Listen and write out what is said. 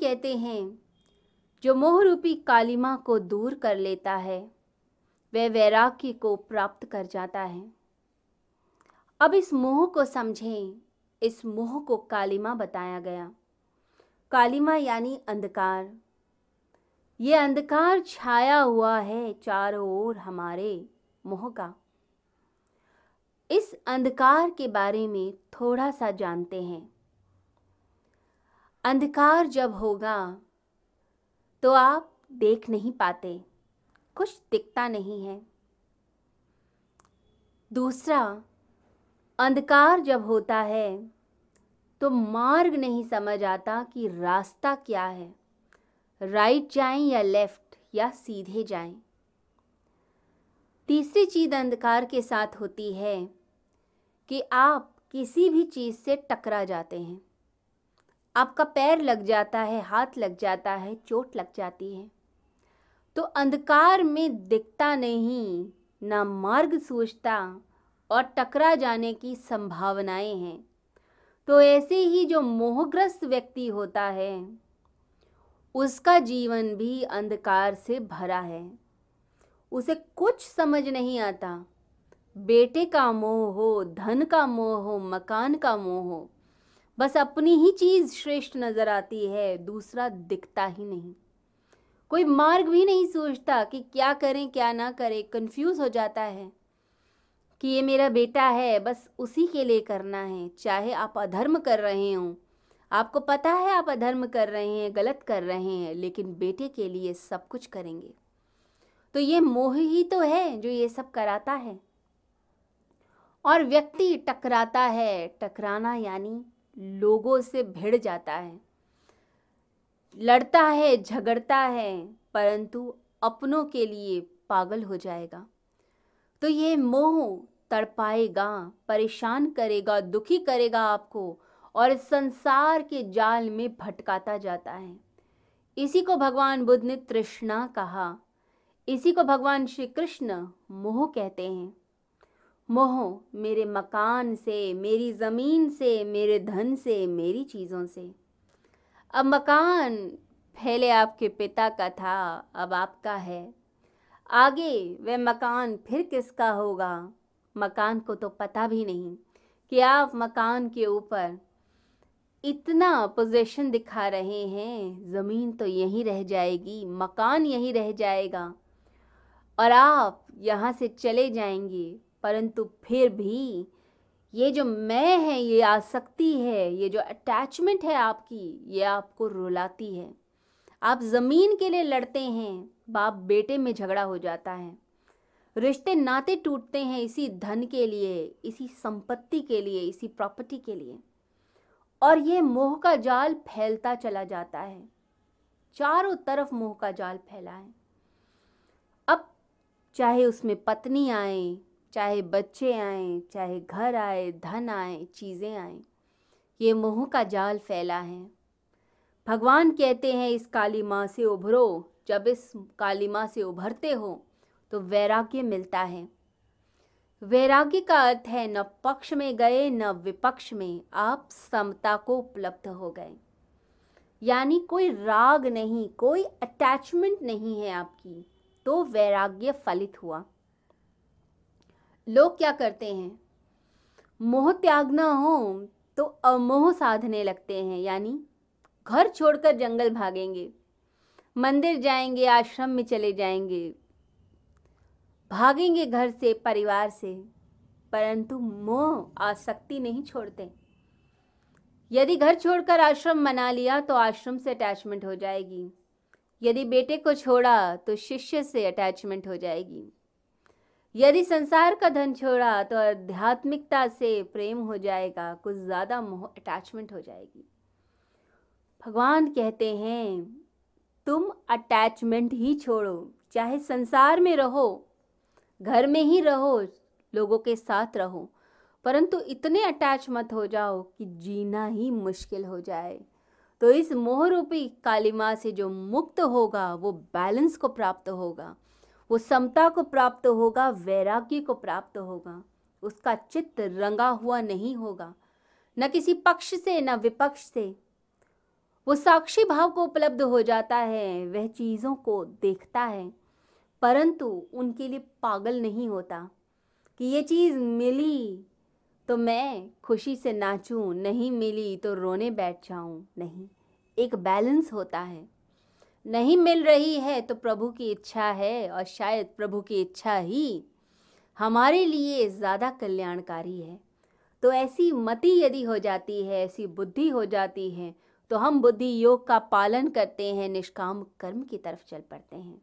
कहते हैं, जो मोह रूपी कालिमा को दूर कर लेता है, वह वैराग्य को प्राप्त कर जाता है। अब इस मोह को समझें, इस मोह को कालिमा बताया गया। कालिमा यानी अंधकार। ये अंधकार छाया हुआ है चारों ओर हमारे मोह का। इस अंधकार के बारे में थोड़ा सा जानते हैं। अंधकार जब होगा तो आप देख नहीं पाते। कुछ दिखता नहीं है। दूसरा, अंधकार जब होता है तो मार्ग नहीं समझ आता कि रास्ता क्या है। राइट जाएँ या लेफ़्ट, या सीधे जाएँ। तीसरी चीज़ अंधकार के साथ होती है कि आप किसी भी चीज़ से टकरा जाते हैं। आपका पैर लग जाता है, हाथ लग जाता है, चोट लग जाती है। तो अंधकार में दिखता नहीं, ना मार्ग सूझता और टकरा जाने की संभावनाएँ हैं। तो ऐसे ही जो मोहग्रस्त व्यक्ति होता है, उसका जीवन भी अंधकार से भरा है। उसे कुछ समझ नहीं आता, बेटे का मोह हो, धन का मोह हो, मकान का मोह हो। बस अपनी ही चीज़ श्रेष्ठ नज़र आती है, दूसरा दिखता ही नहीं। कोई मार्ग भी नहीं सोचता कि क्या करें, क्या ना करें कंफ्यूज हो जाता है कि ये मेरा बेटा है, बस उसी के लिए करना है, चाहे आप अधर्म कर रहे हों। आपको पता है आप अधर्म कर रहे हैं, गलत कर रहे हैं, लेकिन बेटे के लिए सब कुछ करेंगे। तो ये मोह ही तो है जो ये सब कराता है। और व्यक्ति टकराता है, टकराना यानी लोगों से भिड़ जाता है। लड़ता है, झगड़ता है, परंतु अपनों के लिए पागल हो जाएगा। तो ये मोह तड़पाएगा, परेशान करेगा, दुखी करेगा आपको और संसार के जाल में भटकाता जाता है। इसी को भगवान बुद्ध ने तृष्णा कहा। इसी को भगवान श्री कृष्ण मोह कहते हैं। मोह, मेरे मकान से, मेरी ज़मीन से, मेरे धन से, मेरी चीज़ों से। अब मकान पहले आपके पिता का था, अब आपका है। आगे वह मकान फिर किसका होगा? मकान को तो पता भी नहीं कि आप मकान के ऊपर इतना पोजीशन दिखा रहे हैं। ज़मीन तो यहीं रह जाएगी, मकान यहीं रह जाएगा। और आप यहाँ से चले जाएँगे। परंतु फिर भी ये जो मैं है, ये आसक्ति है, ये जो अटैचमेंट है आपकी, ये आपको रुलाती है। आप ज़मीन के लिए लड़ते हैं, बाप बेटे में झगड़ा हो जाता है। रिश्ते नाते टूटते हैं इसी धन के लिए, इसी संपत्ति के लिए, इसी प्रॉपर्टी के लिए। और ये मोह का जाल फैलता चला जाता है। चारों तरफ़ मोह का जाल फैला है। अब चाहे उसमें पत्नी आए चाहे बच्चे आए, चाहे घर आए, धन आए, चीज़ें आए, ये मोह का जाल फैला है। भगवान कहते हैं, इस काली माँ से उभरो, जब इस काली माँ से उभरते हो तो वैराग्य मिलता है। वैराग्य का अर्थ है, न पक्ष में गए, न विपक्ष में, आप समता को उपलब्ध हो गए। यानी कोई राग नहीं, कोई अटैचमेंट नहीं है आपकी तो वैराग्य फलित हुआ। लोग क्या करते हैं? मोह त्यागना हो तो अमोह साधने लगते हैं, यानी घर छोड़कर जंगल भागेंगे, मंदिर जाएँगे, आश्रम में चले जाएँगे, भागेंगे घर से, परिवार से, परंतु मोह आसक्ति नहीं छोड़ते। यदि घर छोड़कर आश्रम मना लिया तो आश्रम से अटैचमेंट हो जाएगी, यदि बेटे को छोड़ा तो शिष्य से अटैचमेंट हो जाएगी। यदि संसार का धन छोड़ा तो आध्यात्मिकता से प्रेम हो जाएगा, कुछ ज़्यादा मोह अटैचमेंट हो जाएगी। भगवान कहते हैं, तुम अटैचमेंट ही छोड़ो, चाहे संसार में रहो, घर में ही रहो, लोगों के साथ रहो, परंतु इतने अटैच मत हो जाओ कि जीना ही मुश्किल हो जाए। तो इस मोहरूपी कालिमा से जो मुक्त होगा, वो बैलेंस को प्राप्त होगा। वो समता को प्राप्त होगा, वैराग्य को प्राप्त होगा। उसका चित्त रंगा हुआ नहीं होगा। न किसी पक्ष से, न विपक्ष से। वो साक्षी भाव को उपलब्ध हो जाता है, वह चीज़ों को देखता है। परंतु उनके लिए पागल नहीं होता कि ये चीज़ मिली तो मैं खुशी से नाचूं, नहीं मिली तो रोने बैठ जाऊँ, नहीं। एक बैलेंस होता है। नहीं मिल रही है तो प्रभु की इच्छा है और शायद प्रभु की इच्छा ही हमारे लिए ज़्यादा कल्याणकारी है। तो ऐसी मति यदि हो जाती है, ऐसी बुद्धि हो जाती है तो हम बुद्धि योग का पालन करते हैं, निष्काम कर्म की तरफ़ चल पड़ते हैं।